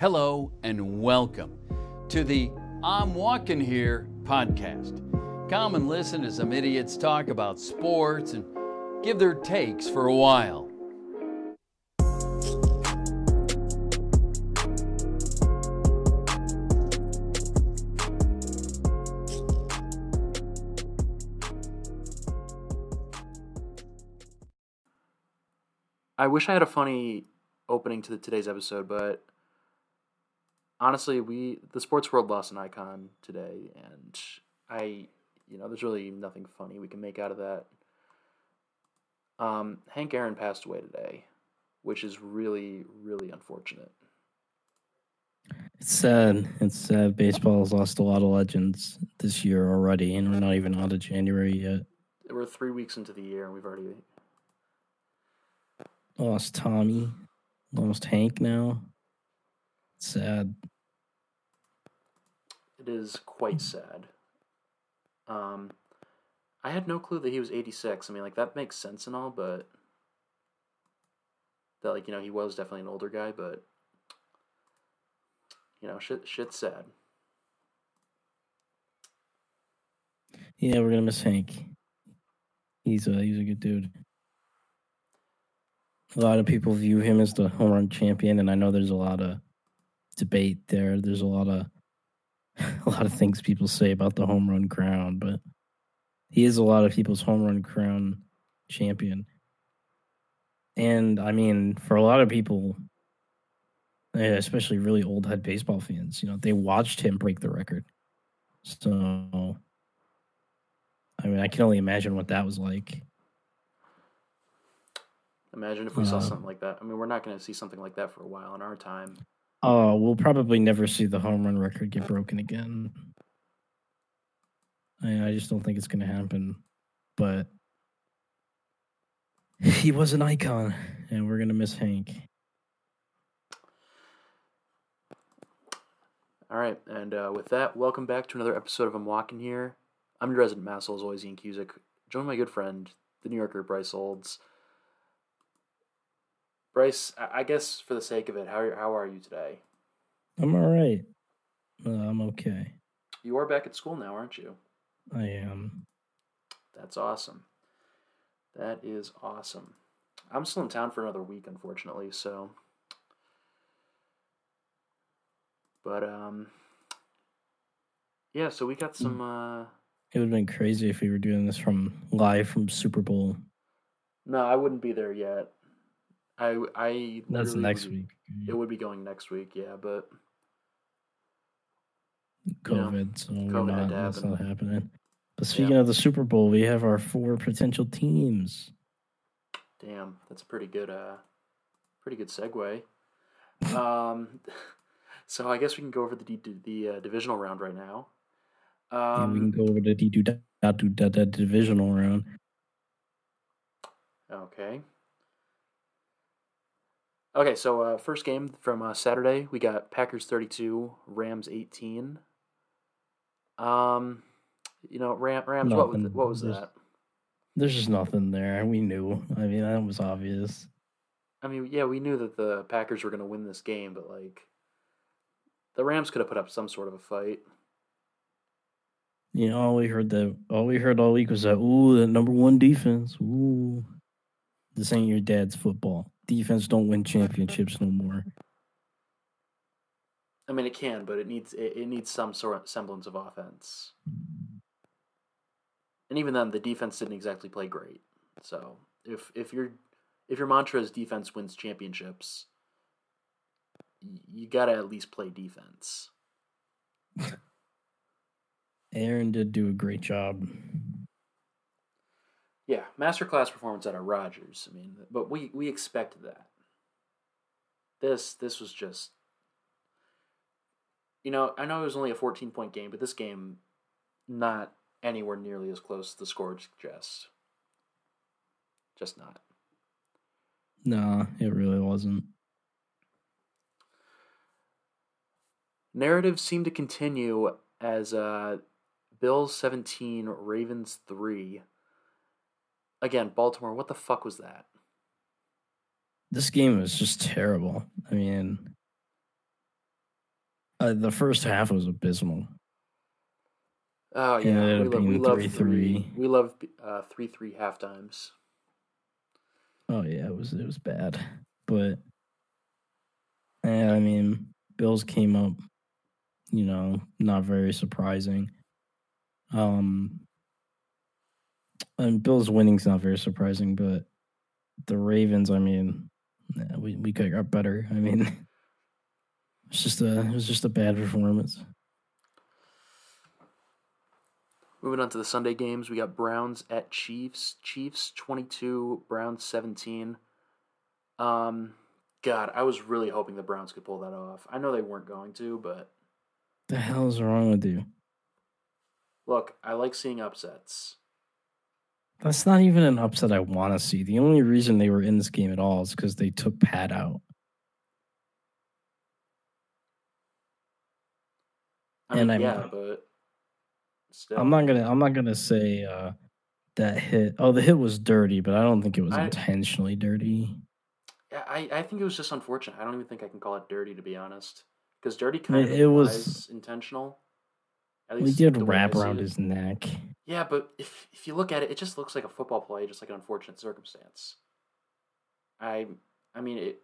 Hello and welcome to the I'm Walking Here podcast. Come and listen to some idiots talk about sports and give their takes for a while. I wish I had a funny opening to the, today's episode, but honestly, we the sports world lost an icon today, and I, you know, there's really nothing funny we can make out of that. Um, Hank Aaron passed away today, which is really, really unfortunate. It's sad. It's sad. Baseball has lost a lot of legends this year already, and we're not even out of January yet. We're three weeks into the year, and we've already Lost Tommy. Lost Hank now. Sad. It is quite sad. Um, I had no clue that he was 86. I mean, like, that makes sense and all, but. That, like, you know, he was definitely an older guy, but. You know, shit, shit's sad. Yeah, we're gonna miss Hank. He's a he's a good dude. A lot of people view him as the home run champion, and I know there's a lot of debate there. There's a lot of a lot of things people say about the home run crown, but he is a lot of people's home run crown champion. And I mean, for a lot of people, eh, especially really old head baseball fans, you know, they watched him break the record. So, I mean, I can only imagine what that was like. Imagine if we saw Uh, something like that. I mean, we're not going to see something like that for a while in our time. Oh, we'll probably never see the home run record get broken again. I, I just don't think it's going to happen. But he was an icon, and we're going to miss Hank. All right, and uh, with that, welcome back to another episode of I'm Walking Here. I'm your resident Massel, as always, Ian Cusick. Join my good friend, the New Yorker Bryce Olds. Bryce, I guess for the sake of it, how are, how are you today? I'm all right. Uh, I'm okay. You are back at school now, aren't you? I am. That's awesome. That is awesome. I'm still in town for another week, unfortunately, so. But, um. Yeah, so we got some, uh. It would have been crazy if we were doing this from live from Super Bowl. No, I wouldn't be there yet. I, I. That's next would week. It would be going next week, yeah, but. COVID, so we're COVID not, to that's happen. not happening. But speaking of the Super Bowl, we have our four potential teams. Damn, that's a pretty good uh pretty good segue. Um so I guess we can go over the D- the uh, divisional round right now. and we can Um go over the D do da do da da divisional round. okay. Okay, so uh first game from uh, Saturday, we got Packers 32, Rams 18. Um you know, Ram, Rams what was what was Just- that? There's just nothing there. We knew. I mean, that was obvious. I mean, yeah, we knew that the Packers were going to win this game, but like the Rams could have put up some sort of a fight. You know, all we heard that all we heard all week was that ooh, the number one defense. Ooh, this ain't your dad's football. Defense don't win championships no more. I mean, it can, but it needs it, it needs some sort of semblance of offense. And even then, the defense didn't exactly play great. So if if your if your mantra is defense wins championships, you gotta at least play defense. Aaron did do a great job. Yeah, masterclass performance out of Rodgers. I mean, but we we expected that. This this was just. You know, I know it was only a fourteen point game, but this game, not anywhere nearly as close to the score would suggest. Just not. Nah, it really wasn't. Narratives seem to continue as uh, Bills 17, Ravens 3. Again, Baltimore, what the fuck was that? This game was just terrible. I mean, Uh, the first half was abysmal. Oh yeah, we love, we love 3-3. three. We love uh, three three half times. Oh yeah, it was it was bad, but yeah, I mean, Bills came up, you know, not very surprising. Um, and Bills winning's not very surprising, but the Ravens, I mean, we we could have got better. I mean, it's just a it was just a bad performance. Moving on to the Sunday games, we got Browns at Chiefs. Chiefs 22, Browns 17. Um, God, I was really hoping the Browns could pull that off. I know they weren't going to, but The hell is wrong with you? look, I like seeing upsets. That's not even an upset I want to see. The only reason they were in this game at all is because they took Pat out. I And I'm- yeah, but still. I'm not gonna I'm not gonna say uh that hit oh the hit was dirty, but I don't think it was I- intentionally dirty. Yeah, I, I think it was just unfortunate. I don't even think I can call it dirty, to be honest. Because dirty kind of it was- intentional. We did the way I wrap around his neck. Yeah, but if if you look at it, it just looks like a football play, just like an unfortunate circumstance. I I mean it.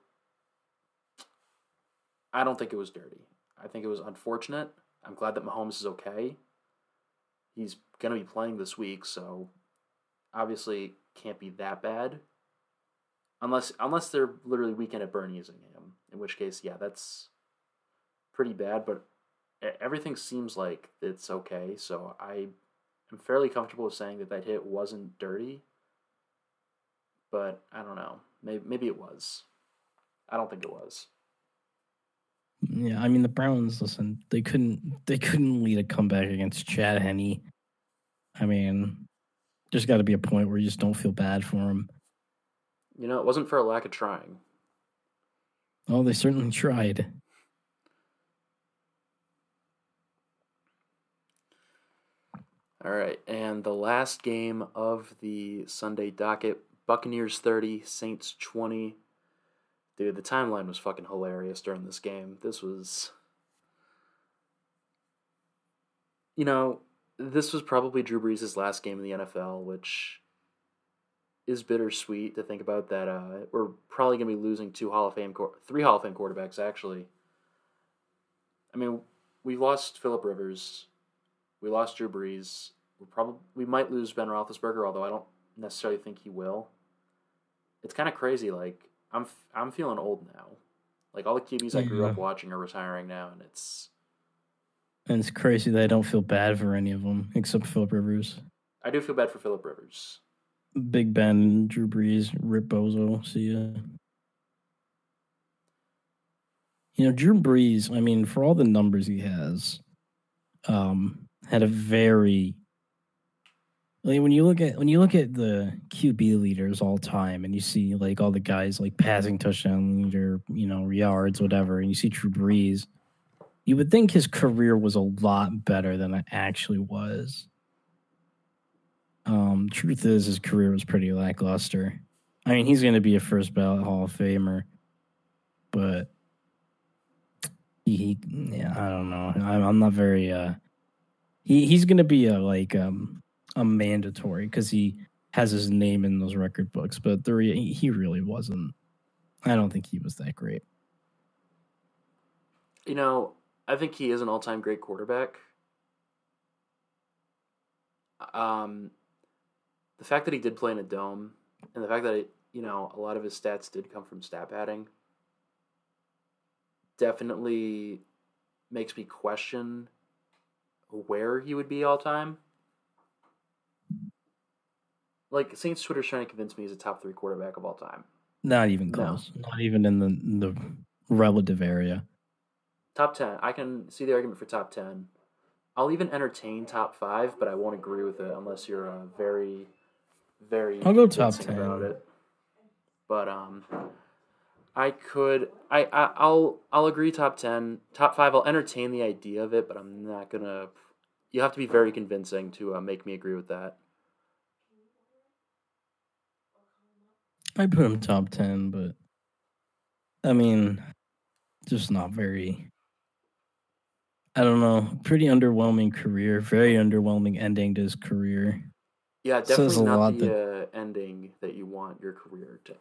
I don't think it was dirty. I think it was unfortunate. I'm glad that Mahomes is okay. He's gonna be playing this week, so obviously can't be that bad. Unless unless they're literally weekend at Bernie'sing him, in which case, yeah, that's pretty bad. But everything seems like it's okay, so I am fairly comfortable with saying that that hit wasn't dirty. But I don't know. Maybe maybe it was. I don't think it was. Yeah, I mean the Browns. Listen, they couldn't they couldn't lead a comeback against Chad Henne. I mean, there's got to be a point where you just don't feel bad for him. You know, it wasn't for a lack of trying. Oh, they certainly tried. All right, and the last game of the Sunday docket: Buccaneers thirty, Saints twenty. Dude, the timeline was fucking hilarious during this game. This was, you know, this was probably Drew Brees' last game in the NFL, which is bittersweet to think about. That uh, we're probably gonna be losing two Hall of Fame, three Hall of Fame quarterbacks actually. I mean, we lost Philip Rivers, we lost Drew Brees. We probably we might lose Ben Roethlisberger, although I don't necessarily think he will. It's kind of crazy. Like I'm f- I'm feeling old now. Like all the QBs I grew up watching are retiring now, and it's And it's crazy that I don't feel bad for any of them except Philip Rivers, I do feel bad for Philip Rivers. Big Ben, Drew Brees, Rip Bozo. See ya. You know, Drew Brees. I mean, for all the numbers he has, um, had a very like when you look at when you look at the QB leaders all time, and you see like all the guys like passing touchdown leader, you know, yards, whatever, and you see Drew Brees, you would think his career was a lot better than it actually was. Um, truth is, his career was pretty lackluster. I mean, he's going to be a first ballot Hall of Famer, but he, yeah, I don't know. I'm, I'm not very. uh He he's going to be a like um a mandatory because he has his name in those record books, but the re- he really wasn't. I don't think he was that great. You know, I think he is an all-time great quarterback. Um, the fact that he did play in a dome, and the fact that it, you know a lot of his stats did come from stat padding, definitely makes me question where he would be all time. Like Saints Twitter's trying to convince me he's a top three quarterback of all time. Not even No. close. Not even in the in the relative area. Top ten. I can see the argument for top ten. I'll even entertain top five, but I won't agree with it unless you're a very, very. I'll go top 10. about it. But um, I could. I, I I'll I'll agree top ten. Top five. I'll entertain the idea of it, but I'm not gonna. You have to be very convincing to uh, make me agree with that. I put him top ten, but I mean, just not very. I don't know. Pretty underwhelming career. Very underwhelming ending to his career. Yeah, Says definitely a not lot the uh, ending that you want your career to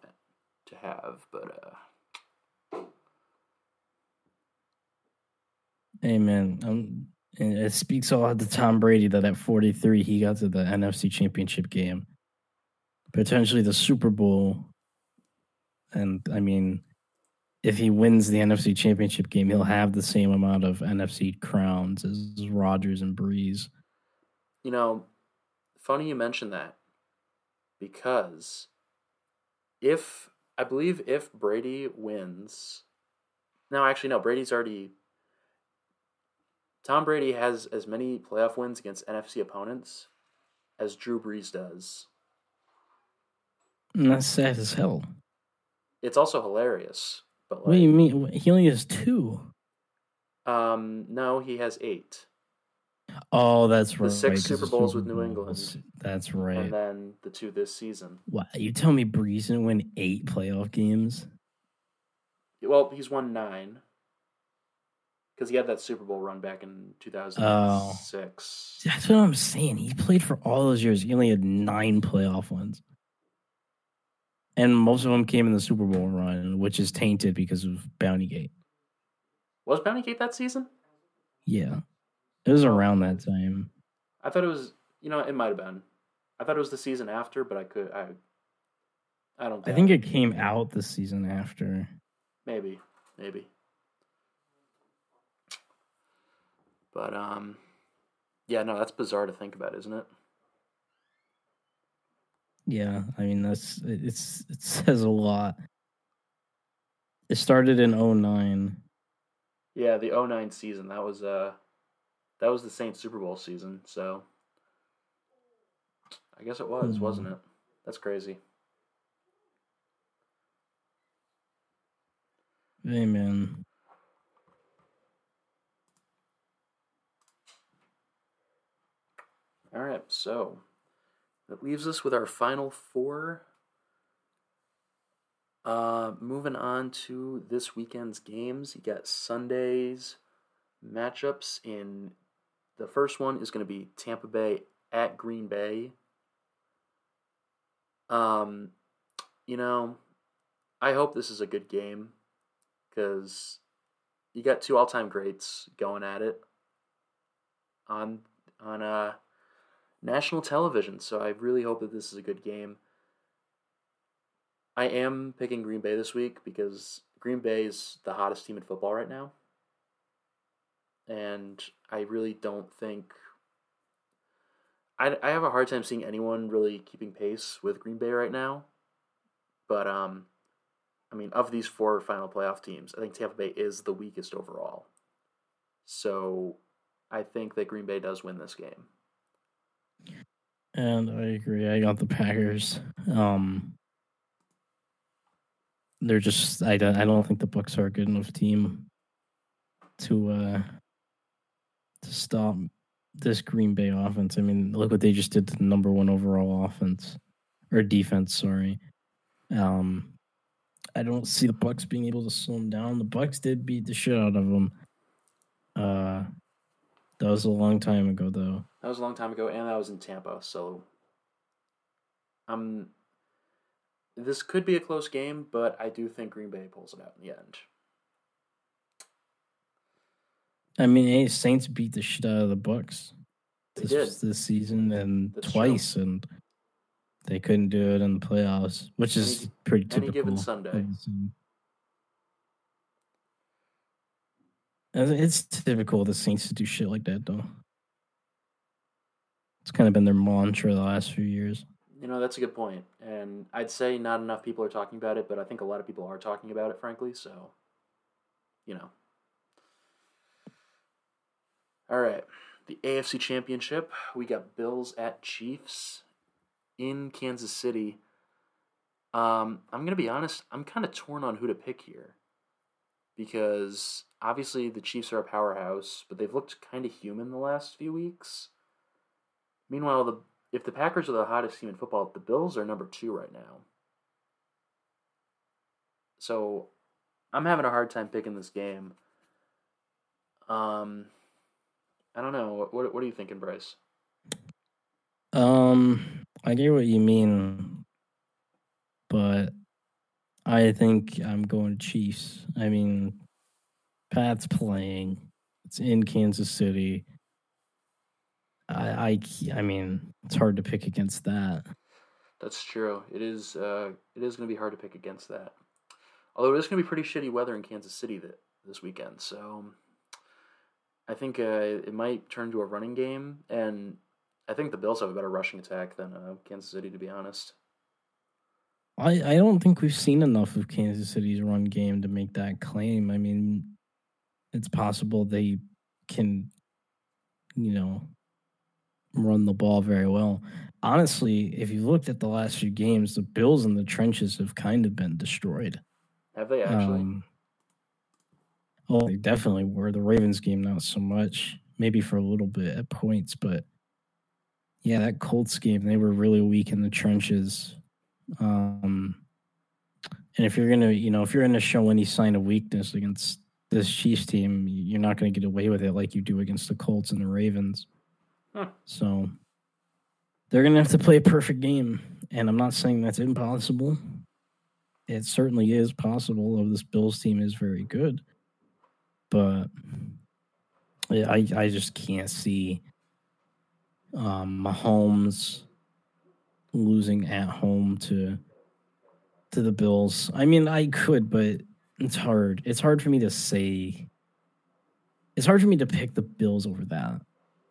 to have, but uh, Hey man, and it speaks a lot to Tom Brady that at 43 he got to the NFC Championship game, potentially the Super Bowl, and I mean, if he wins the NFC Championship game, he'll have the same amount of NFC crowns as Rodgers and Brees. you know, funny you mention that because if I believe if Brady wins, no, actually no, Brady's already. Tom Brady has as many playoff wins against NFC opponents as Drew Brees does. And that's sad as hell. It's also hilarious, but What do you mean? He only has two. um, no, he has eight, Oh, that's right. Six Super Bowls Super with New England. That's right. and then the two this season. What you tell me? Brees didn't win eight playoff games. Well, he's won nine because he had that Super Bowl run back in two thousand six. That's what I'm saying. He played for all those years. He only had nine playoff wins, and most of them came in the Super Bowl run, which is tainted because of Bounty Gate. Was Bounty Gate that season? Yeah, it was around that time. I thought it was. You know, it might have been. I thought it was the season after, but I could. I. I don't. I think it came out the season after. maybe, maybe. But um, yeah, no, that's bizarre to think about, isn't it? Yeah, I mean that's it- it's it says a lot. It started in 09. Yeah, the 09 season. That was uh, that was the Saints Super Bowl season. So. I guess it was, Hmm. wasn't it? That's crazy. Amen. All right, so that leaves us with our final four. Uh, moving on to this weekend's games, you got Sunday's matchups. In the first one is going to be Tampa Bay at Green Bay. Um, you know, I hope this is a good game because you got two all-time greats going at it on on uh national television. So I really hope that this is a good game. I am picking Green Bay this week because Green Bay is the hottest team in football right now. And I really don't think I, I have a hard time seeing anyone really keeping pace with Green Bay right now. But um I mean of these four final playoff teams, I think Tampa Bay is the weakest overall. So I think that Green Bay does win this game. And I agree. I got the Packers. Um, they're just I don't I don't think the Bucks are a good enough team to uh to stop this Green Bay offense. I mean, look what they just did to the number one overall offense or defense. Sorry. Um, I don't see the Bucks being able to slow them down. The Bucks did beat the shit out of them. Uh, that was a long time ago, though. That was a long time ago, and that was in Tampa. So, um, this could be a close game, but I do think Green Bay pulls it out in the end. I mean, hey, Saints beat the shit out of the Bucks They this, did. this season and That's true. twice, and they couldn't do it in the playoffs, which is Any- pretty any typical. given of Sunday. the team. And It's typical of the Saints to do shit like that, though. It's kind of been their mantra the last few years. You know, that's a good point. And I'd say not enough people are talking about it, but I think a lot of people are talking about it, frankly. So, you know. All right. The AFC Championship. We got Bills at Chiefs in Kansas City. Um, I'm going to be honest, I'm kind of torn on who to pick here. Because obviously the Chiefs are a powerhouse, but they've looked kind of human the last few weeks. Meanwhile, the if the Packers are the hottest team in football, the Bills are number two right now. So I'm having a hard time picking this game. Um, I don't know. What what are you thinking, Bryce? Um, I get what you mean, but I think I'm going Chiefs. I mean, Pat's playing. It's in Kansas City. I, I, I mean, it's hard to pick against that. That's true. It is. Uh, it is going to be hard to pick against that. Although it is going to be pretty shitty weather in Kansas City that, this weekend, so I think uh, it might turn to a running game, and I think the Bills have a better rushing attack than uh, Kansas City, to be honest. I, I don't think we've seen enough of Kansas City's run game to make that claim. I mean, it's possible they can, you know, run the ball very well. Honestly, if you looked at the last few games, the Bills in the trenches have kind of been destroyed. Have they actually? Um, oh, they definitely were. The Ravens game, not so much. Maybe for a little bit at points, but yeah, that Colts game, they were really weak in the trenches. Um, and if you're gonna, you know, if you're gonna show any sign of weakness against this Chiefs team, you're not gonna get away with it like you do against the Colts and the Ravens. Huh. So they're gonna have to play a perfect game, and I'm not saying that's impossible. It certainly is possible. Of this Bills team is very good, but I I just can't see um, Mahomes losing at home to to the Bills. I mean, I could, but it's hard. It's hard for me to say. It's hard for me to pick the Bills over that.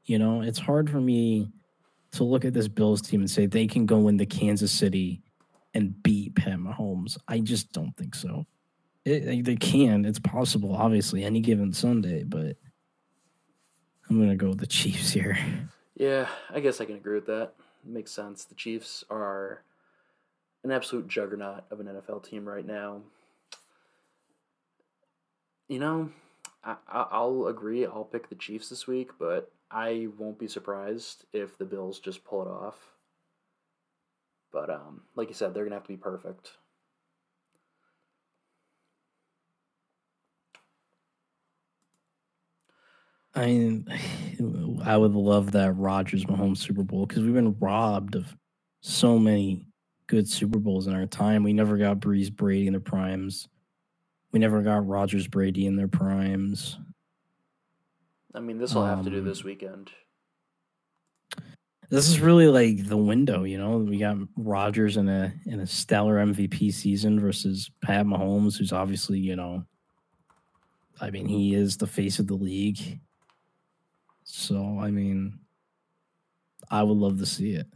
You know, it's hard for me to look at this Bills team and say they can go into Kansas City and beat Pat Mahomes. I just don't think so. It, they can. It's possible, obviously, any given Sunday, but I'm going to go with the Chiefs here. Yeah, I guess I can agree with that makes sense. The Chiefs are an absolute juggernaut of an NFL team right now. You know, I, I'll agree. I'll pick the Chiefs this week, but I won't be surprised if the Bills just pull it off. But um, like you said, they're gonna have to be perfect. I mean, I would love that Rodgers Mahomes Super Bowl because we've been robbed of so many good Super Bowls in our time. We never got Brees Brady in their primes. We never got Rodgers Brady in their primes. I mean, this will um, have to do this um, weekend. This is really like the window, you know. We got Rodgers in a in a stellar MVP season versus Pat Mahomes, who's obviously, you know, I mean, he is the face of the league. So, I mean, I would love to see it.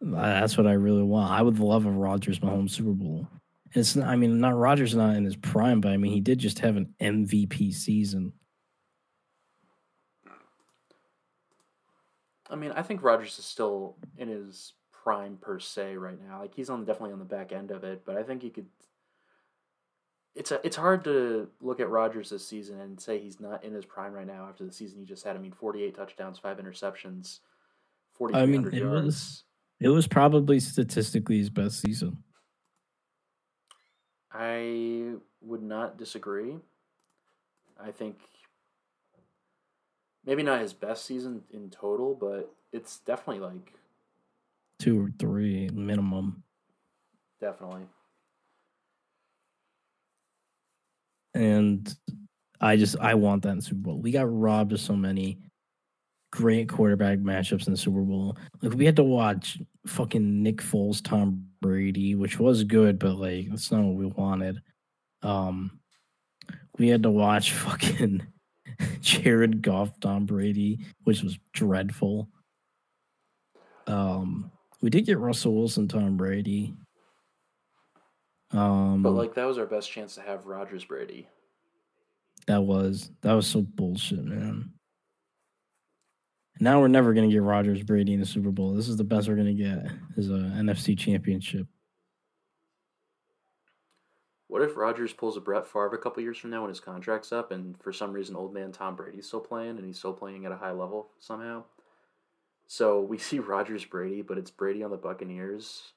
That's what I really want. I would love a Rodgers Mahomes Super Bowl. It's I mean, not Rodgers not in his prime, but I mean, he did just have an MVP season. I mean, I think Rodgers is still in his prime per se right now. Like he's on definitely on the back end of it, but I think he could it's a, it's hard to look at Rodgers this season and say he's not in his prime right now after the season he just had. I mean, 48 touchdowns, five interceptions, 40 I mean, it yards. was it was probably statistically his best season. I would not disagree. I think maybe not his best season in total, but it's definitely like two or three minimum. Definitely. And I just I want that in Super Bowl. We got robbed of so many great quarterback matchups in the Super Bowl. Like we had to watch fucking Nick Foles, Tom Brady, which was good, but like that's not what we wanted. Um, we had to watch fucking Jared Goff, Tom Brady, which was dreadful. Um, we did get Russell Wilson, Tom Brady. Um, but like that was our best chance to have Rodgers Brady. That was that was so bullshit, man. Now we're never gonna get Rodgers Brady in the Super Bowl. This is the best we're gonna get is a NFC Championship. What if Rodgers pulls a Brett Favre a couple years from now when his contract's up, and for some reason old man Tom Brady's still playing, and he's still playing at a high level somehow? So we see Rodgers Brady, but it's Brady on the Buccaneers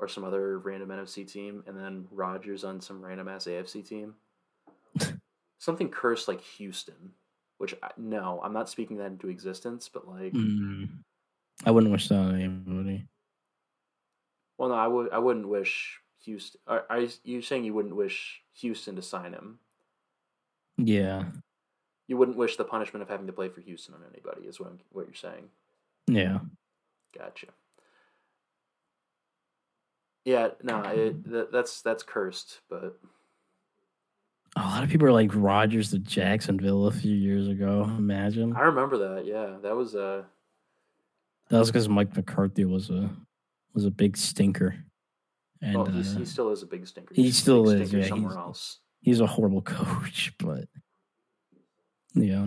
or some other random NFC team, and then Rodgers on some random ass AFC team. Something cursed like Houston. Which I, no, I'm not speaking that into existence, but like, Mm. I wouldn't wish that on anybody. well, no, I would I wouldn't wish Houston. Are, are you saying you wouldn't wish Houston to sign him? Yeah, You wouldn't wish the punishment of having to play for Houston on anybody, is what I'm, what you're saying. yeah. Gotcha. Yeah, no, it, that, that's that's cursed, but A lot of people are like Rodgers to Jacksonville a few years ago. Imagine I remember that. Yeah, that was uh that was because Mike McCarthy was a was a big stinker, and well, he's, uh, he still is a big stinker. he He's a still is, yeah, somewhere he's- else. he's a horrible coach. But yeah,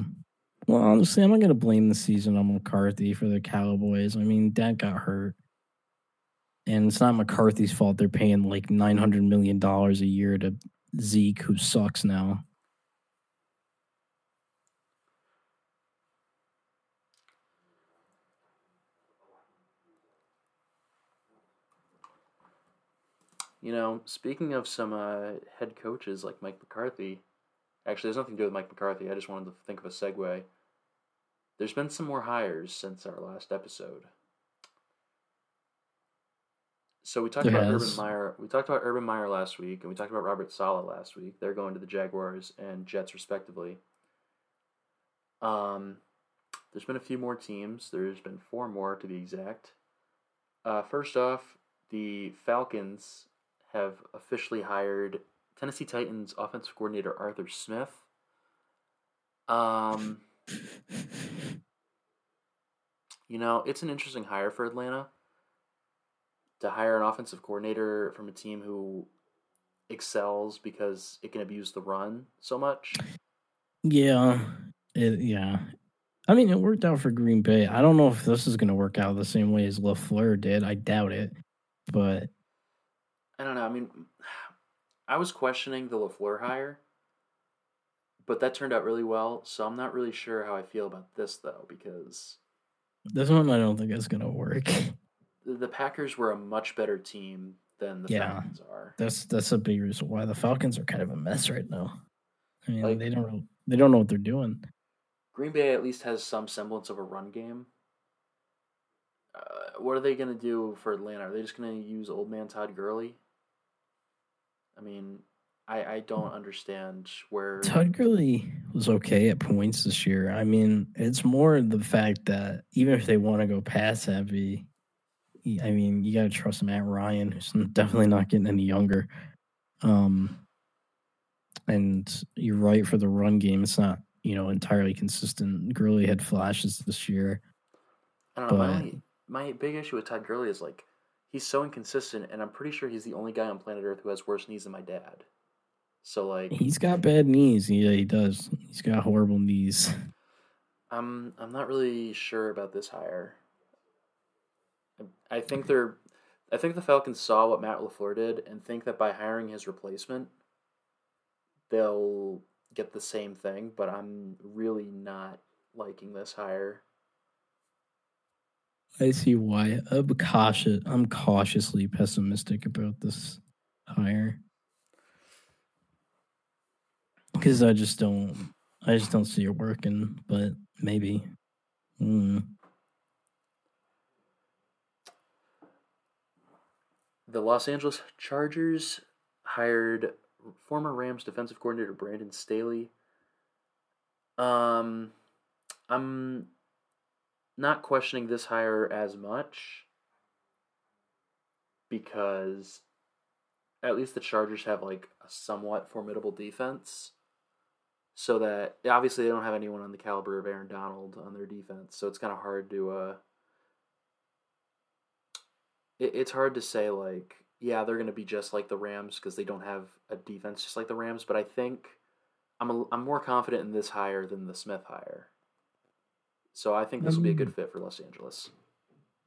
well, honestly, I'm not gonna blame the season on McCarthy for the Cowboys. I mean, Dak got hurt, and it's not McCarthy's fault. They're paying like nine hundred million dollars a year to Zeke, who sucks now. You know, speaking of some uh, head coaches like Mike McCarthy, actually, there's nothing to do with Mike McCarthy. I just wanted to think of a segue. There's been some more hires since our last episode. So we talked There about has. Urban Meyer. We talked about Urban Meyer last week, and we talked about Robert Saleh last week. They're going to the Jaguars and Jets respectively. Um, there's been a few more teams. There's been four more to be exact. Uh, first off, the Falcons have officially hired Tennessee Titans offensive coordinator Arthur Smith. Um, you know, it's an interesting hire for Atlanta to hire an offensive coordinator from a team who excels because it can abuse the run so much. Yeah, it, yeah. I mean, it worked out for Green Bay. I don't know if this is going to work out the same way as Lafleur did. I doubt it, but I don't know. I mean, I was questioning the LaFleur hire, but that turned out really well. So I'm not really sure how I feel about this though, because this one I don't think is going to work. the, Packers were a much better team than the Yeah. Falcons are. That's that's a big reason why the Falcons are kind of a mess right now. I mean, Like- they don't know- they don't know what they're doing. Green Bay at least has some semblance of a run game. Uh, what are they going to do for Atlanta? Are they just going to use old man Todd Gurley? I mean, I I don't understand where. Todd Gurley was okay at points this year. I mean, it's more the fact that even if they want to go pass heavy, I mean, you got to trust Matt Ryan, who's definitely not getting any younger. Um, and you're right for the run game. It's not you know entirely consistent. Gurley had flashes this year. I don't know. My, but- only, my big issue with Todd Gurley is like he's so inconsistent, and I'm pretty sure he's the only guy on planet Earth who has worse knees than my dad. So like, He's got bad knees. Yeah, he does. He's got horrible knees. I'm I'm not really sure about this hire. I, think they're, I think the Falcons saw what Matt Lafleur did and think that by hiring his replacement, they'll get the same thing. But I'm really not liking this hire. I see why. I'm cautious. I'm cautiously pessimistic about this hire because I just don't. I just don't see it working. But maybe. Mm. The Los Angeles Chargers hired former Rams defensive coordinator Brandon Staley. Um, I'm not questioning this hire as much because at least the Chargers have like a somewhat formidable defense. So that obviously they don't have anyone on the caliber of Aaron Donald on their defense, so it's kind of hard to uh, it, it's hard to say like yeah they're going to be just like the Rams because they don't have a defense just like the Rams but I think I'm a, I'm more confident in this hire than the Smith hire so I think this will be a good um, fit for Los Angeles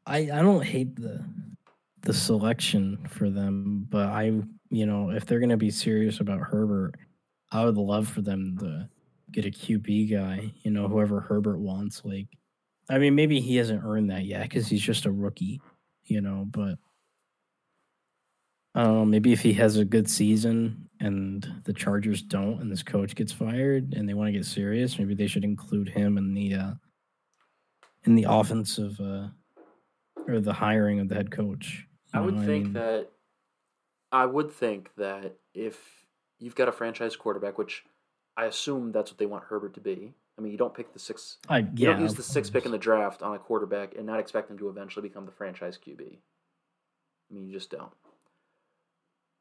I I don't hate the the selection for them, but I you know if they're gonna be serious about Herbert, I would love for them to get a QB guy. You know, whoever Herbert wants. Like, I mean, maybe he hasn't earned that yet because he's just a rookie. You know, but I don't know. Maybe if he has a good season and the Chargers don't, and this coach gets fired, and they want to get serious, maybe they should include him in the uh, in the offensive uh, or the hiring of the head coach. I would think mean, that I would think that if you've got a franchise quarterback, which I assume that's what they want Herbert to be. I mean, you don't pick the six. I You yeah, don't use the sixth pick in the draft on a quarterback and not expect him to eventually become the franchise QB. I mean, you just don't.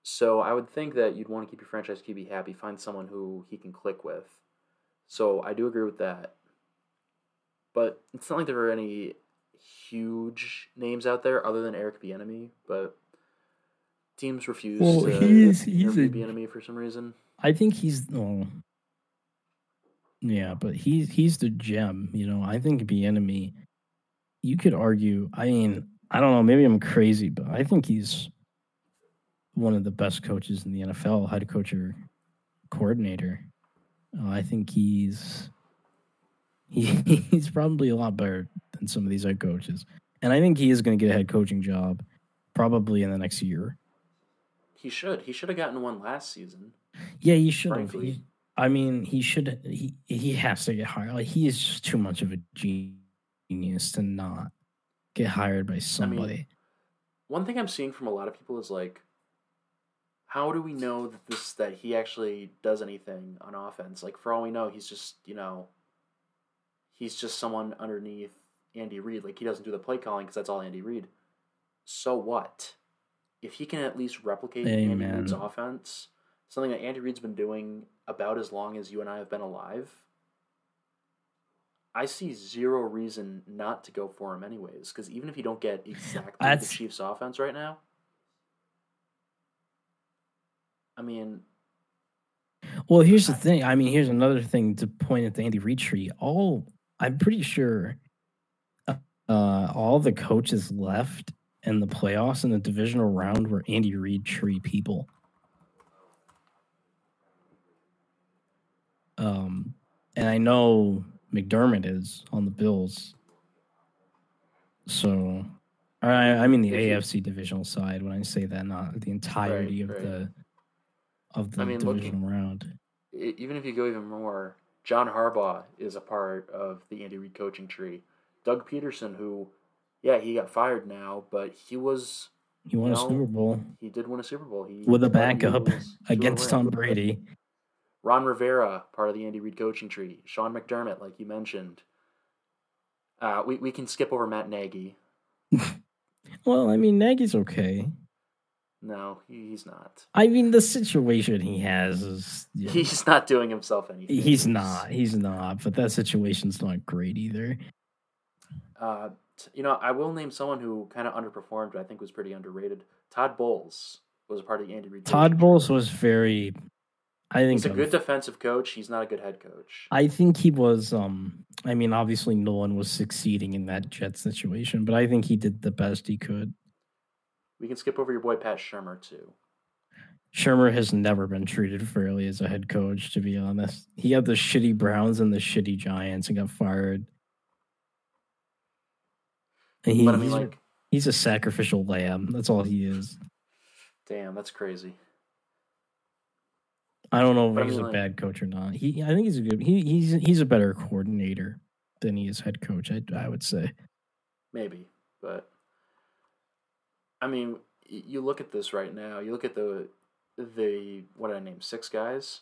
So I would think that you'd want to keep your franchise QB happy, find someone who he can click with. So I do agree with that. But it's not like there are any huge names out there other than Eric Bieniemy, but teams refuse Well, to he's- he's interview a- Bieniemy for some reason. I think he's well, yeah, but he's he's the gem. You know, I think the enemy. You could argue. I mean, I don't know. Maybe I'm crazy, but I think he's one of the best coaches in the NFL, head coach or coordinator. Uh, I think he's he, he's probably a lot better than some of these head coaches, and I think he is going to get a head coaching job probably in the next year. He should. He should have gotten one last season. Yeah, he should have. Frankly. I mean, he should. He he has to get hired. Like he is just too much of a genius to not get hired by somebody. One thing I'm seeing from a lot of people is like, how do we know that this that he actually does anything on offense? Like for all we know, he's just you know, he's just someone underneath Andy Reid. Like he doesn't do the play calling because that's all Andy Reid. So what? If he can at least replicate Andy Reid's offense, something that Andy Reid's been doing about as long as you and I have been alive. I see zero reason not to go for him anyways. Because even if you don't get exactly That's- the Chiefs' offense right now, I mean, Well, here's the thing. I mean, here's another thing to point at the Andy Reid tree. All I'm pretty sure, uh, all the coaches left in the playoffs in the divisional round were Andy Reid tree people. Um, and I know McDermott is on the Bills. So, I, I mean the AFC divisional side when I say that, not the entirety of right. the of the I mean, looking- divisional round. e- even if you go even more, John Harbaugh is a part of the Andy Reid coaching tree. Doug Pederson, who, yeah, he got fired now, but he was He won a Super Bowl he did win a Super Bowl. He with a backup Eagles to a against. Tom Brady. Ron Rivera, part of the Andy Reid coaching tree. Sean McDermott, like you mentioned. Uh, we, we can skip over Matt Nagy. Well, I mean, Nagy's okay. No, he's not. I mean, the situation he has is yeah, He's not doing himself any. he's not. He's not. But that situation's not great either. Uh, t- you know, I will name someone who kind of underperformed, but I think was pretty underrated. Todd Bowles was a part of the Andy Reid. Todd Bowles was very. I think He's a good defensive coach. He's not a good head coach. I think he was. Um, I mean, obviously, no one was succeeding in that Jet situation, but I think he did the best he could. We can skip over your boy Pat Shurmur too. Shurmur has never been treated fairly as a head coach, to be honest. He had the shitty Browns and the shitty Giants and got fired. And he, But I mean, he's, like, he's a sacrificial lamb. That's all he is. damn, that's crazy. I don't know if he's a bad coach or not. He, I think he's a good. He, he's he's a better coordinator than he is head coach. I, I would say. Maybe, but I mean, you look at this right now. You look at the the what did I name six guys.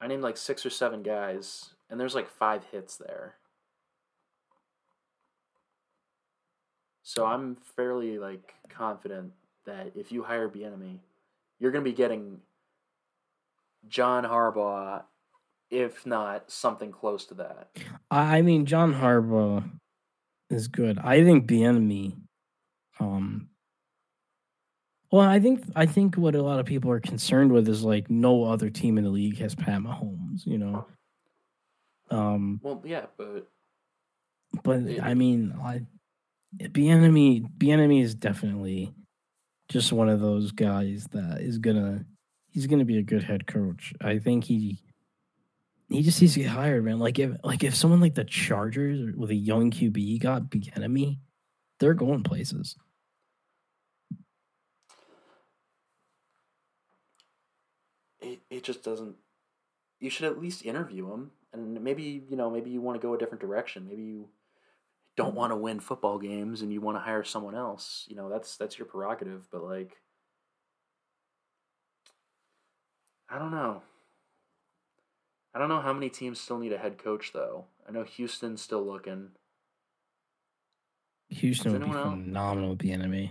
I named like six or seven guys, and there's like five hits there. So I'm fairly like confident that if you hire Bieniemy, you're going to be getting John Harbaugh, if not something close to that. I, mean, John Harbaugh is good. I think Bieniemy, um, well, I think I think what a lot of people are concerned with is like no other team in the league has Pat Mahomes. You know, um, Well, yeah, but but Yeah. I mean, I Bieniemy Bieniemy is definitely just one of those guys that is gonna he's going to be a good head coach. I think he he just needs to get hired, man. Like if like if someone like the Chargers with a young QB got Bieniemy, they're going places. It it just doesn't. You should at least interview him, and maybe you know maybe you want to go a different direction. Maybe you don't want to win football games and you want to hire someone else. You know that's that's your prerogative, but like I don't know. I don't know how many teams still need a head coach though. I know Houston's still looking. Houston would be phenomenal with Bieniemy.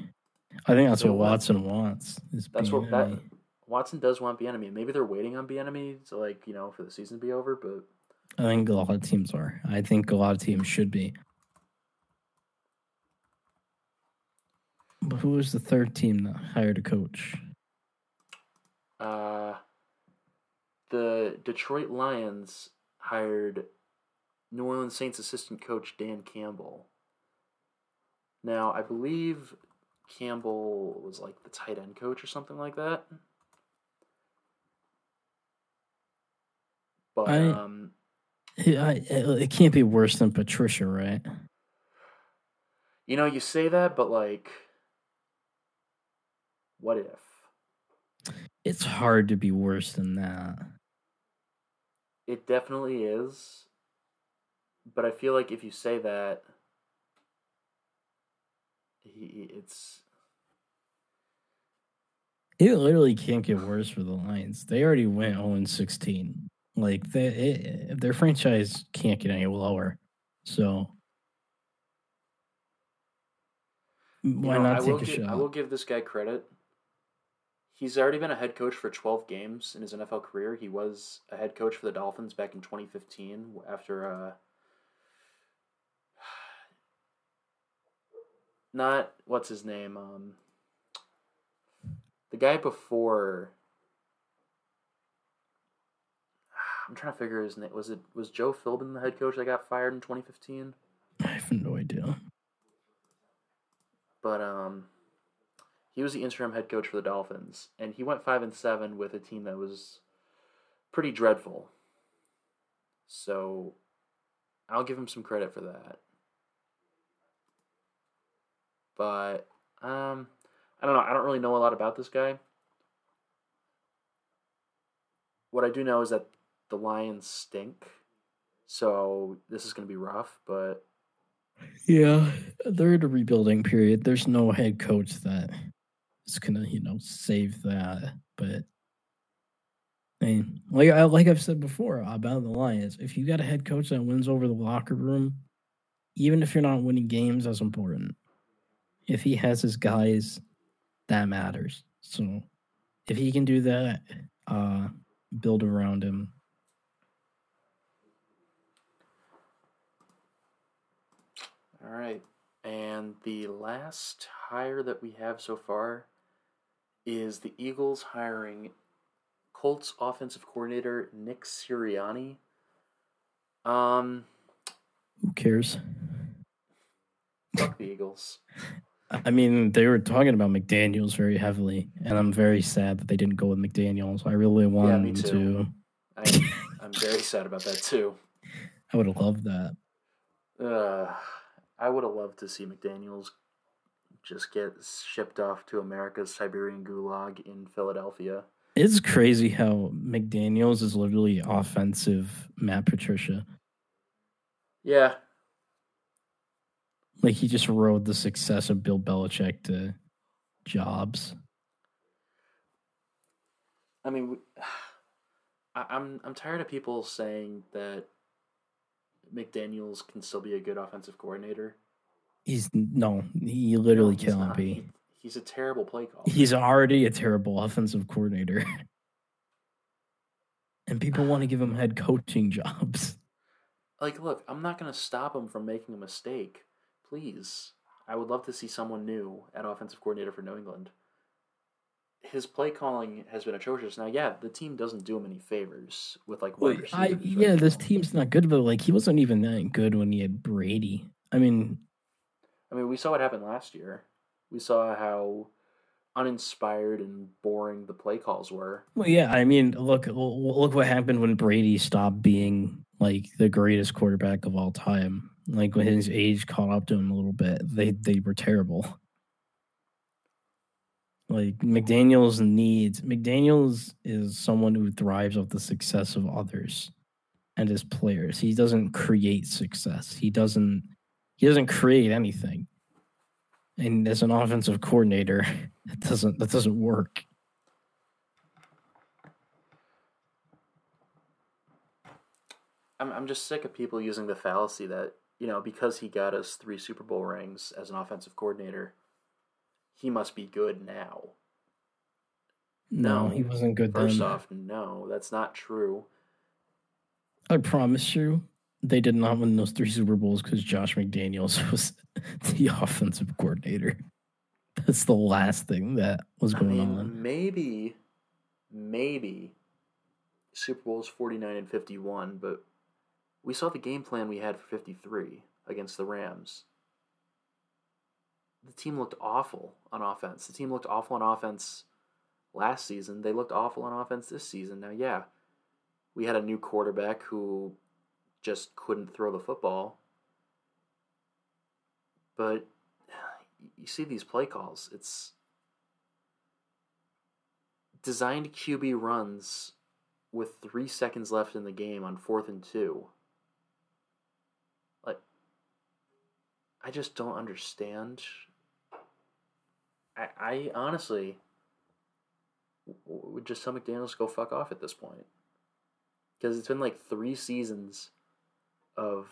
I think that's So what? Watson wants. Is That's what that Watson does want Bieniemy. Maybe they're waiting on Bieniemy to like you know for the season to be over. But I think a lot of teams are. I think a lot of teams should be. But who was the third team that hired a coach? uh, the Detroit Lions hired New Orleans Saints assistant coach Dan Campbell. Now I believe Campbell was like the tight end coach or something like that. But I- um, I, it can't be worse than Patricia, right? You know, you say that, but like, what if? It's hard to be worse than that. It definitely is. But I feel like if you say that, he, it's. It literally can't get worse for the Lions. They already went 0 16. Like they, it, their franchise can't get any lower. So you why know, not I take a gi- I will give this guy credit. He's already been a head coach for 12 games in his NFL career. He was a head coach for the Dolphins back in 2015 after uh not what's his name um the guy before I'm trying to figure his name was it was Joe Philbin the head coach that got fired in 2015 I have no idea. but um, he was the interim head coach for the Dolphins, and he went five and seven with a team that was pretty dreadful. So, I'll give him some credit for that. But um, I don't know. I don't really know a lot about this guy. What I do know is that the Lions stink, so this is going to be rough. But Yeah, they're in a rebuilding period. There's no head coach that is gonna, you know, save that. But I mean, like I like I've said before about the Lions, if you got a head coach that wins over the locker room, even if you're not winning games, that's important. If he has his guys, that matters. So if he can do that, uh, build around him. All right. And the last hire that we have so far is the Eagles hiring Colts offensive coordinator Nick Sirianni. Um, Who cares? fuck the Eagles. I mean, they were talking about McDaniels very heavily, and I'm very sad that they didn't go with McDaniels. I really wanted too. to. I, I'm very sad about that too. I would have loved that. Uh, I would have loved to see McDaniels just get shipped off to America's Siberian gulag in Philadelphia. It's crazy how McDaniels is literally offensive Matt Patricia. Yeah, Like he just rode the success of Bill Belichick to jobs. I mean, I, I'm I'm tired of people saying that McDaniel's can still be a good offensive coordinator. He's no, he literally No, cannot not. be. He's a terrible play caller. He's already a terrible offensive coordinator. and people want to give him head coaching jobs. like, look, I'm not going to stop him from making a mistake. Please, I would love to see someone new at offensive coordinator for New England. His play calling has been atrocious. Now, yeah, the team doesn't do him any favors with like wide I, yeah, this team's not good, but like he wasn't even that good when he had Brady. I mean, I mean, we saw what happened last year. We saw how uninspired and boring the play calls were. well, yeah, I mean, look, look what happened when Brady stopped being like the greatest quarterback of all time. Like when his age caught up to him a little bit, they they were terrible. Like McDaniels needs McDaniels is someone who thrives off the success of others and his players. He doesn't create success. He doesn't he doesn't create anything. And as an offensive coordinator, that doesn't that doesn't work. I'm I'm just sick of people using the fallacy that you know because he got us three Super Bowl rings as an offensive coordinator, he must be good now. No, No. he wasn't good First then. off, no, that's not true. I promise you, they did not win those three Super Bowls because Josh McDaniels was the offensive coordinator. That's the last thing that was I going mean, on. maybe, maybe Super Bowls 49 and 51, but we saw the game plan we had for 53 against the Rams. The team looked awful on offense. The team looked awful on offense last season. They looked awful on offense this season. Now, yeah, we had a new quarterback who just couldn't throw the football. But you see these play calls, it's designed QB runs with three seconds left in the game on fourth and two. Like, I just don't understand. I, I honestly would just tell McDaniels go fuck off at this point. Because it's been like three seasons of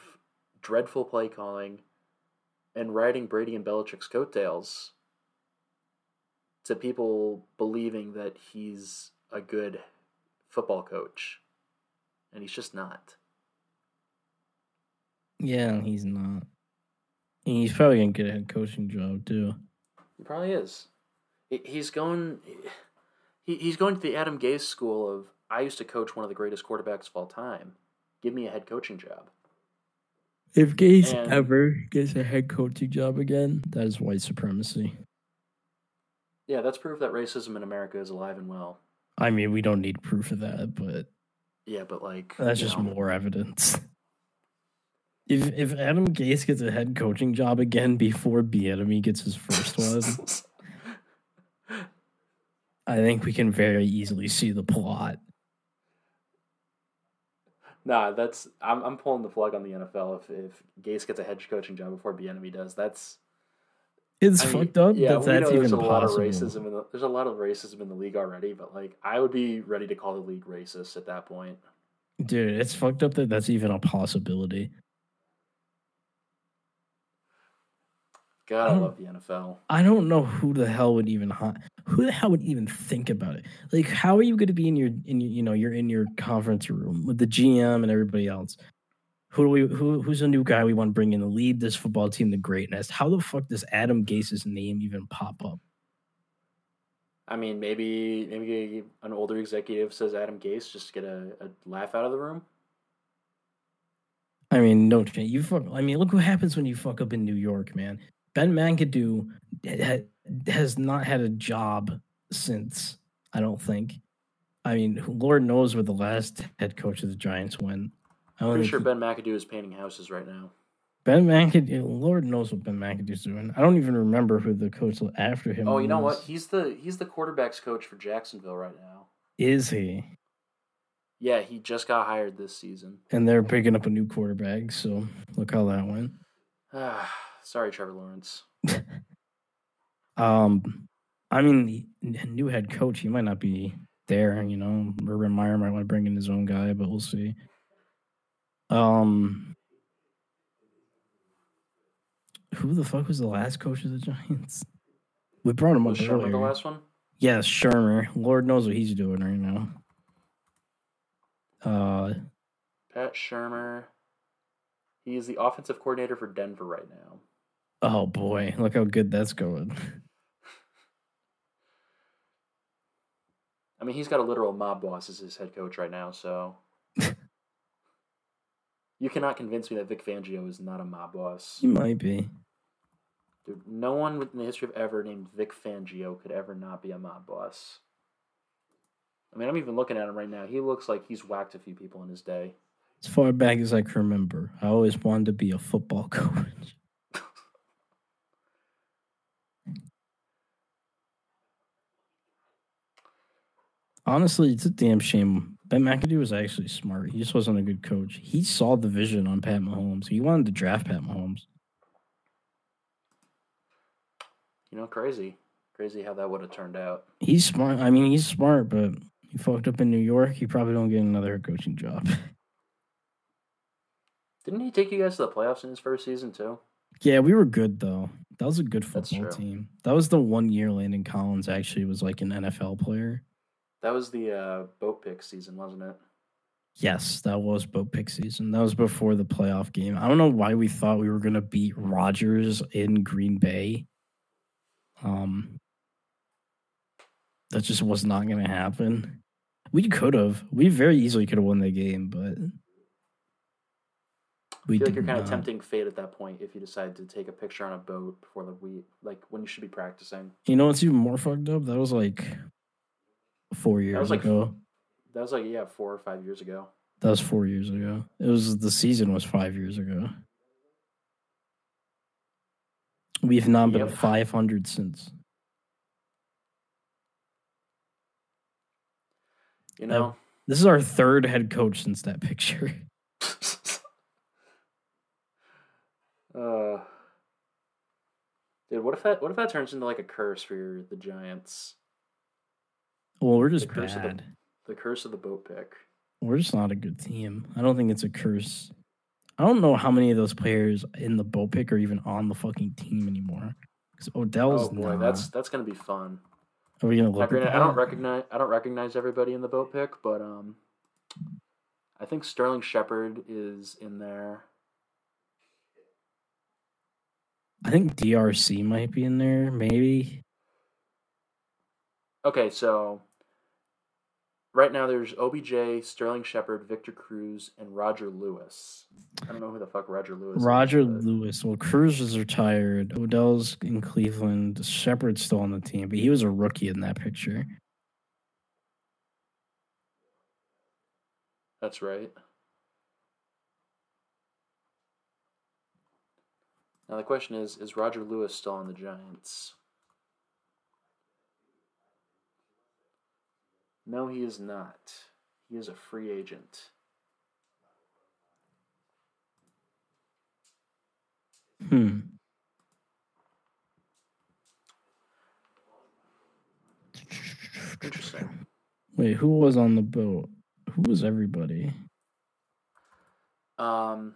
dreadful play calling and riding Brady and Belichick's coattails to people believing that he's a good football coach. And he's just not. Yeah, he's not. And he's probably gonna get a head coaching job too. He probably is. He's going. He's going to the Adam Gase school of I used to coach one of the greatest quarterbacks of all time. Give me a head coaching job. If Gase And- ever gets a head coaching job again, that is white supremacy. Yeah, that's proof that racism in America is alive and well. I mean, we don't need proof of that, but Yeah, but like that's just know, more evidence. If if Adam Gase gets a head coaching job again before Bieniemy gets his first one, I think we can very easily see the plot. Nah, that's I'm I'm pulling the plug on the NFL if if Gase gets a head coaching job before Bieniemy does. That's It's I mean, fucked up Yeah, that that's know there's even a lot of racism in the there's a lot of racism in the league already, but like I would be ready to call the league racist at that point. Dude, it's fucked up that that's even a possibility. God, I don't- love the NFL. I don't know who the hell would even who the hell would even think about it. Like, how are you going to be in your in your, you know you're in your conference room with the GM and everybody else? Who do we who who's a new guy we want to bring in to lead this football team to greatness? How the fuck does Adam Gase's name even pop up? I mean, maybe maybe an older executive says Adam Gase just to get a, a laugh out of the room. I mean, no, you fuck. I mean, look what happens when you fuck up in New York, man. Ben McAdoo has not had a job since. I don't think. I mean, Lord knows where the last head coach of the Giants went. I don't Pretty sure Ben McAdoo is painting houses right now. Ben McAdoo. Lord knows what Ben McAdoo's doing. I don't even remember who the coach after him. Oh, you know what? He's the he's the quarterbacks coach for Jacksonville right now. Is he? Yeah, he just got hired this season. And they're picking up a new quarterback. So look how that went. Sorry, Trevor Lawrence. Um, I mean, the new head coach, he might not be there. You know, Urban Meyer might want to bring in his own guy, but we'll see. Um, who the fuck was the last coach of the Giants? We brought him Was up Shurmur the last one? Yes, Shurmur. Lord knows what he's doing right now. Uh, Pat Shurmur. He is the offensive coordinator for Denver right now. Oh boy, look how good that's going. I mean, he's got a literal mob boss as his head coach right now, so you cannot convince me that Vic Fangio is not a mob boss. He might be. Dude, no one in the history of ever named Vic Fangio could ever not be a mob boss. I mean, I'm even looking at him right now. He looks like he's whacked a few people in his day. As far back as I can remember, I always wanted to be a football coach. Honestly, it's a damn shame. Ben McAdoo was actually smart. He just wasn't a good coach. He saw the vision on Pat Mahomes. He wanted to draft Pat Mahomes. You know, crazy, crazy how that would have turned out. He's smart. I mean, he's smart, but he fucked up in New York. He probably don't get another head coaching job. Didn't he take you guys to the playoffs in his first season too? yeah, we were good though. That was a good football team. That was the one year Landon Collins actually was like an NFL player. That was the uh, boat pick season, wasn't it? Yes, that was boat pick season. That was before the playoff game. I don't know why we thought we were gonna beat Rodgers in Green Bay. Um, that just was not gonna happen. We could have. We very easily could have won the game, but I we feel like you're kind of tempting fate at that point if you decide to take a picture on a boat before the week, like when you should be practicing. You know what's even more fucked up? That was like four years was like- ago. That was like yeah, four or five years ago. That was four years ago. It was the season was five years ago. We've not been Yep. 500 since. You know, This is our third head coach since that picture. uh, dude, what if that what if that turns into like a curse for your, the Giants? Well, we're just The curse of the- bad. The curse of the boat pick. We're just not a good team. I don't think it's a curse. I don't know how many of those players in the boat pick are even on the fucking team anymore. Because Odell's Oh boy, not. that's that's gonna be fun. Are we gonna look? granted, I don't recognize I don't recognize everybody in the boat pick, but um, I think Sterling Shepard is in there. I think DRC might be in there. Maybe. Okay, so right now there's OBJ, Sterling Shepard, Victor Cruz, and Roger Lewis. I don't know who the fuck Roger Lewis Roger is. Lewis. Well, Cruz is retired. Odell's in Cleveland. Shepard's still on the team, but he was a rookie in that picture. That's right. Now the question is: Is Roger Lewis still on the Giants? No, he is not. He is a free agent. Hmm. Interesting. Wait, who was on the boat? Who was everybody? Um,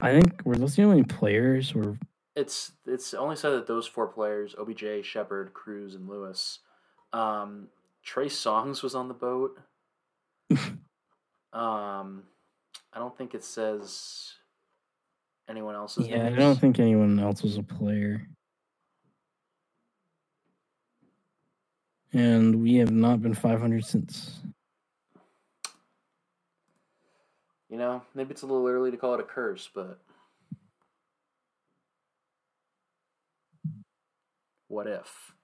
I think were those the only players? Or it's it's only said that those four players: OBJ, Shepard, Cruz, and Lewis. Um, Trey Songz was on the boat. um, I don't think it says anyone else's. yeah, I don't think anyone else was a player. And we have not been 500 since. You know, maybe it's a little early to call it a curse, but what if?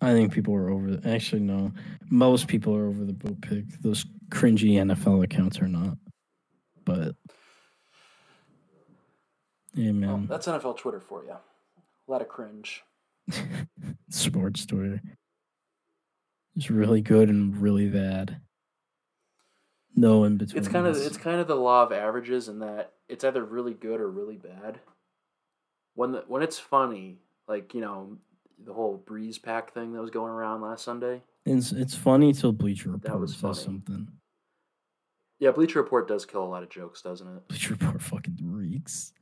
I think people are over. Actually, no. Most people are over the boat pick. Those cringy NFL accounts are not. But yeah, Well, that's NFL Twitter for you. A lot of cringe. Sports Twitter. It's really good and really bad. No in between. It's kind of it's kind of the law of averages in that it's either really good or really bad. When the, when it's funny, like you know, the whole breeze pack thing that was going around last Sunday. It's it's funny till Bleacher Report That was says funny. something. Yeah, Bleacher Report does kill a lot of jokes, doesn't it? Bleacher Report fucking reeks.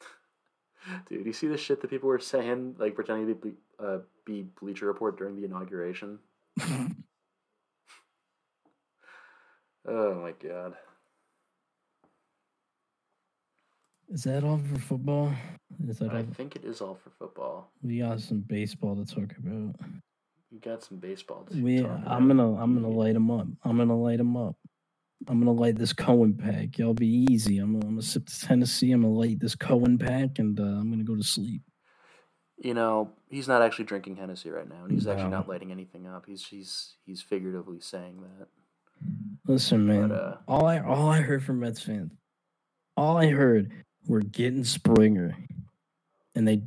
Dude, you see the shit that people were saying, like pretending to be, uh, be Bleacher Report during the inauguration? Oh my god. Is that all for football? Is that I all? think it is all for football. We got some baseball to talk about. You got some baseball. To We, talk I'm about. gonna, I'm gonna light them up. I'm gonna light them up. I'm gonna light this Cohen pack. Y'all be easy. I'm gonna, I'm gonna sip this Hennessy. I'm gonna light this Cohen pack, and uh, I'm gonna go to sleep. You know, he's not actually drinking Hennessy right now, and he's actually not lighting anything up. He's he's he's figuratively saying that. Listen, man. But, uh, all I, all I heard from Mets fans, all I heard were getting Springer. and they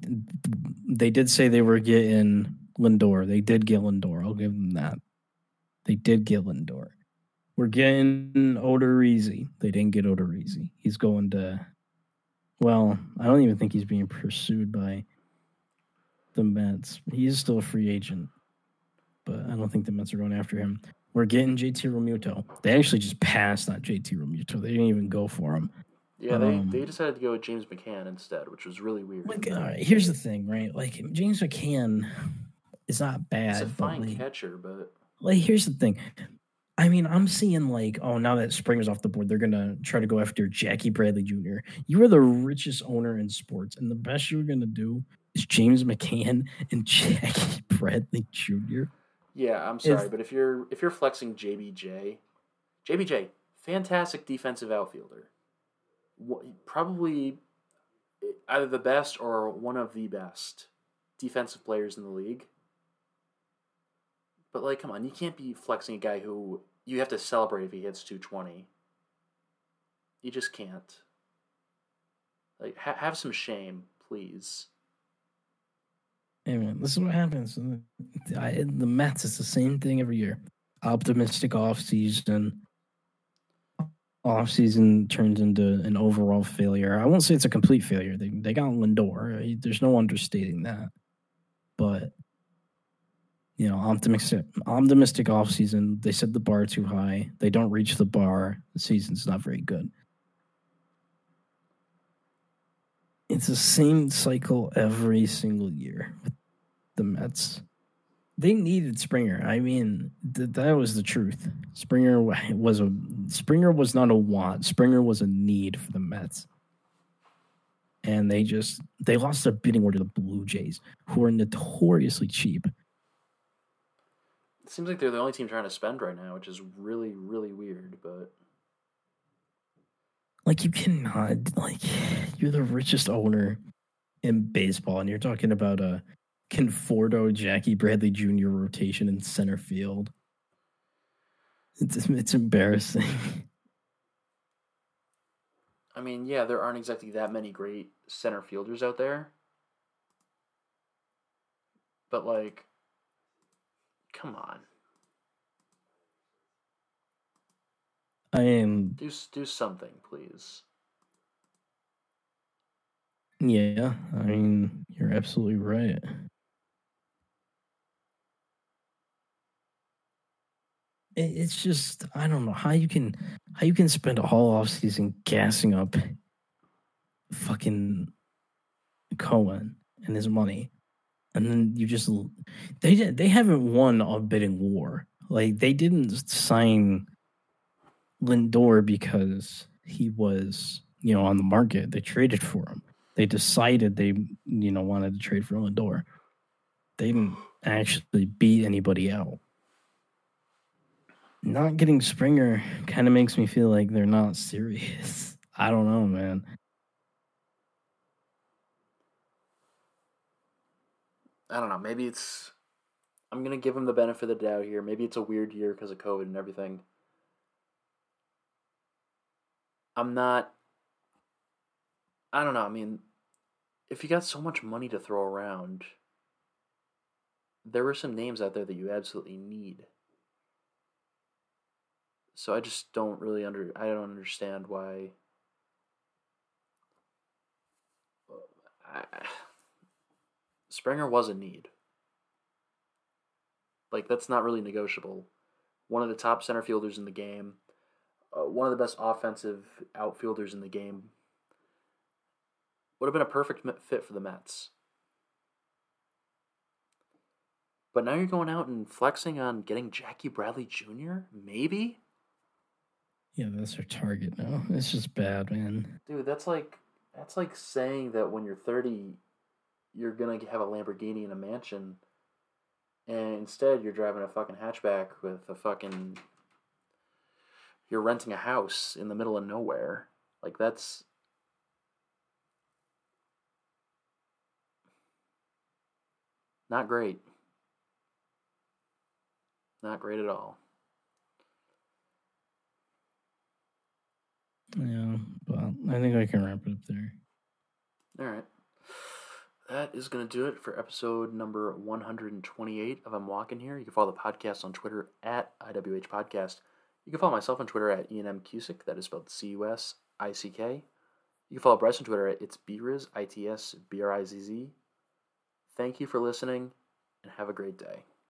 they did say they were getting Lindor. They did get Lindor. I'll give them that. They did get Lindor. We're getting Odorizzi. They didn't get Odorizzi. He's going to. Well, I don't even think he's being pursued by the Mets. He is still a free agent, but I don't think the Mets are going after him. We're getting JT Realmuto. They actually just passed on JT Realmuto. They didn't even go for him. Yeah, they, Um, they decided to go with James McCann instead, which was really weird. Like, all right, here's the thing, right? Like James McCann is not bad. He's a but, fine like, catcher, but like here's the thing. I mean, I'm seeing like, oh, now that Springer's off the board, they're gonna try to go after Jackie Bradley Jr. You are the richest owner in sports, and the best you're gonna do is James McCann and Jackie Bradley Jr. yeah, I'm sorry, but if you're if you're flexing JBJ, JBJ, fantastic defensive outfielder, probably eh, either the best or one of the best defensive players in the league. But like, come on, you can't be flexing a guy who you have to celebrate if he hits 220. You just can't. Like, ha- have some shame, please. Hey man, this is what happens. I, the Mets, it's the same thing every year. Optimistic off season. Off season turns into an overall failure. I won't say it's a complete failure. They they got Lindor. There's no understating that. But you know, optimistic optimistic off season. They set the bar too high. They don't reach the bar. The season's not very good. It's the same cycle every single year with the Mets. They needed Springer. I mean, th- that was the truth. Springer was a Springer was not a want. Springer was a need for the Mets. And they just they lost their bidding war to the Blue Jays, who are notoriously cheap. It seems like they're the only team trying to spend right now, which is really, really weird. But Like you cannot like you're the richest owner in baseball, and you're talking about a Conforto Jackie Bradley Jr. rotation in center field. It's it's embarrassing. I mean, yeah, there aren't exactly that many great center fielders out there. But like, come on, I am do do something, please. yeah. I mean, you're absolutely right. It's just I don't know how you can how you can spend a whole off season gassing up fucking Cohen and his money, and then you just they they haven't won a bidding war. Like they didn't sign Lindor because he was you know on the market. They traded for him. They decided they you know wanted to trade for Lindor. They didn't actually beat anybody out. Not getting Springer kind of makes me feel like they're not serious. I don't know, man. I don't know. Maybe it's. I'm gonna give him the benefit of the doubt here. Maybe it's a weird year because of COVID and everything. I'm not. I don't know. I mean, if you got so much money to throw around, there were some names out there that you absolutely need. So I just don't really under. I don't understand why. I, Springer was a need. Like that's not really negotiable. One of the top center fielders in the game, uh, one of the best offensive outfielders in the game. Would have been a perfect fit for the Mets. But now you're going out and flexing on getting Jackie Bradley Jr. Maybe, Yeah, that's their target now. It's just bad, man. dude. That's like that's like saying that when you're 30, you're gonna have a Lamborghini and a mansion, and instead you're driving a fucking hatchback with a fucking. You're renting a house in the middle of nowhere. Like that's. Not great. Not great at all. Yeah, but I think I can wrap it up there. All right. that is going to do it for episode number 128 of I'm Walking Here. You can follow the podcast on Twitter at IWH Podcast. You can follow myself on Twitter at Ian M. Cusick. That is spelled C U S I C K. You can follow Bryce on Twitter at It's Briz, I T S B R I Z Z. Thank you for listening and have a great day.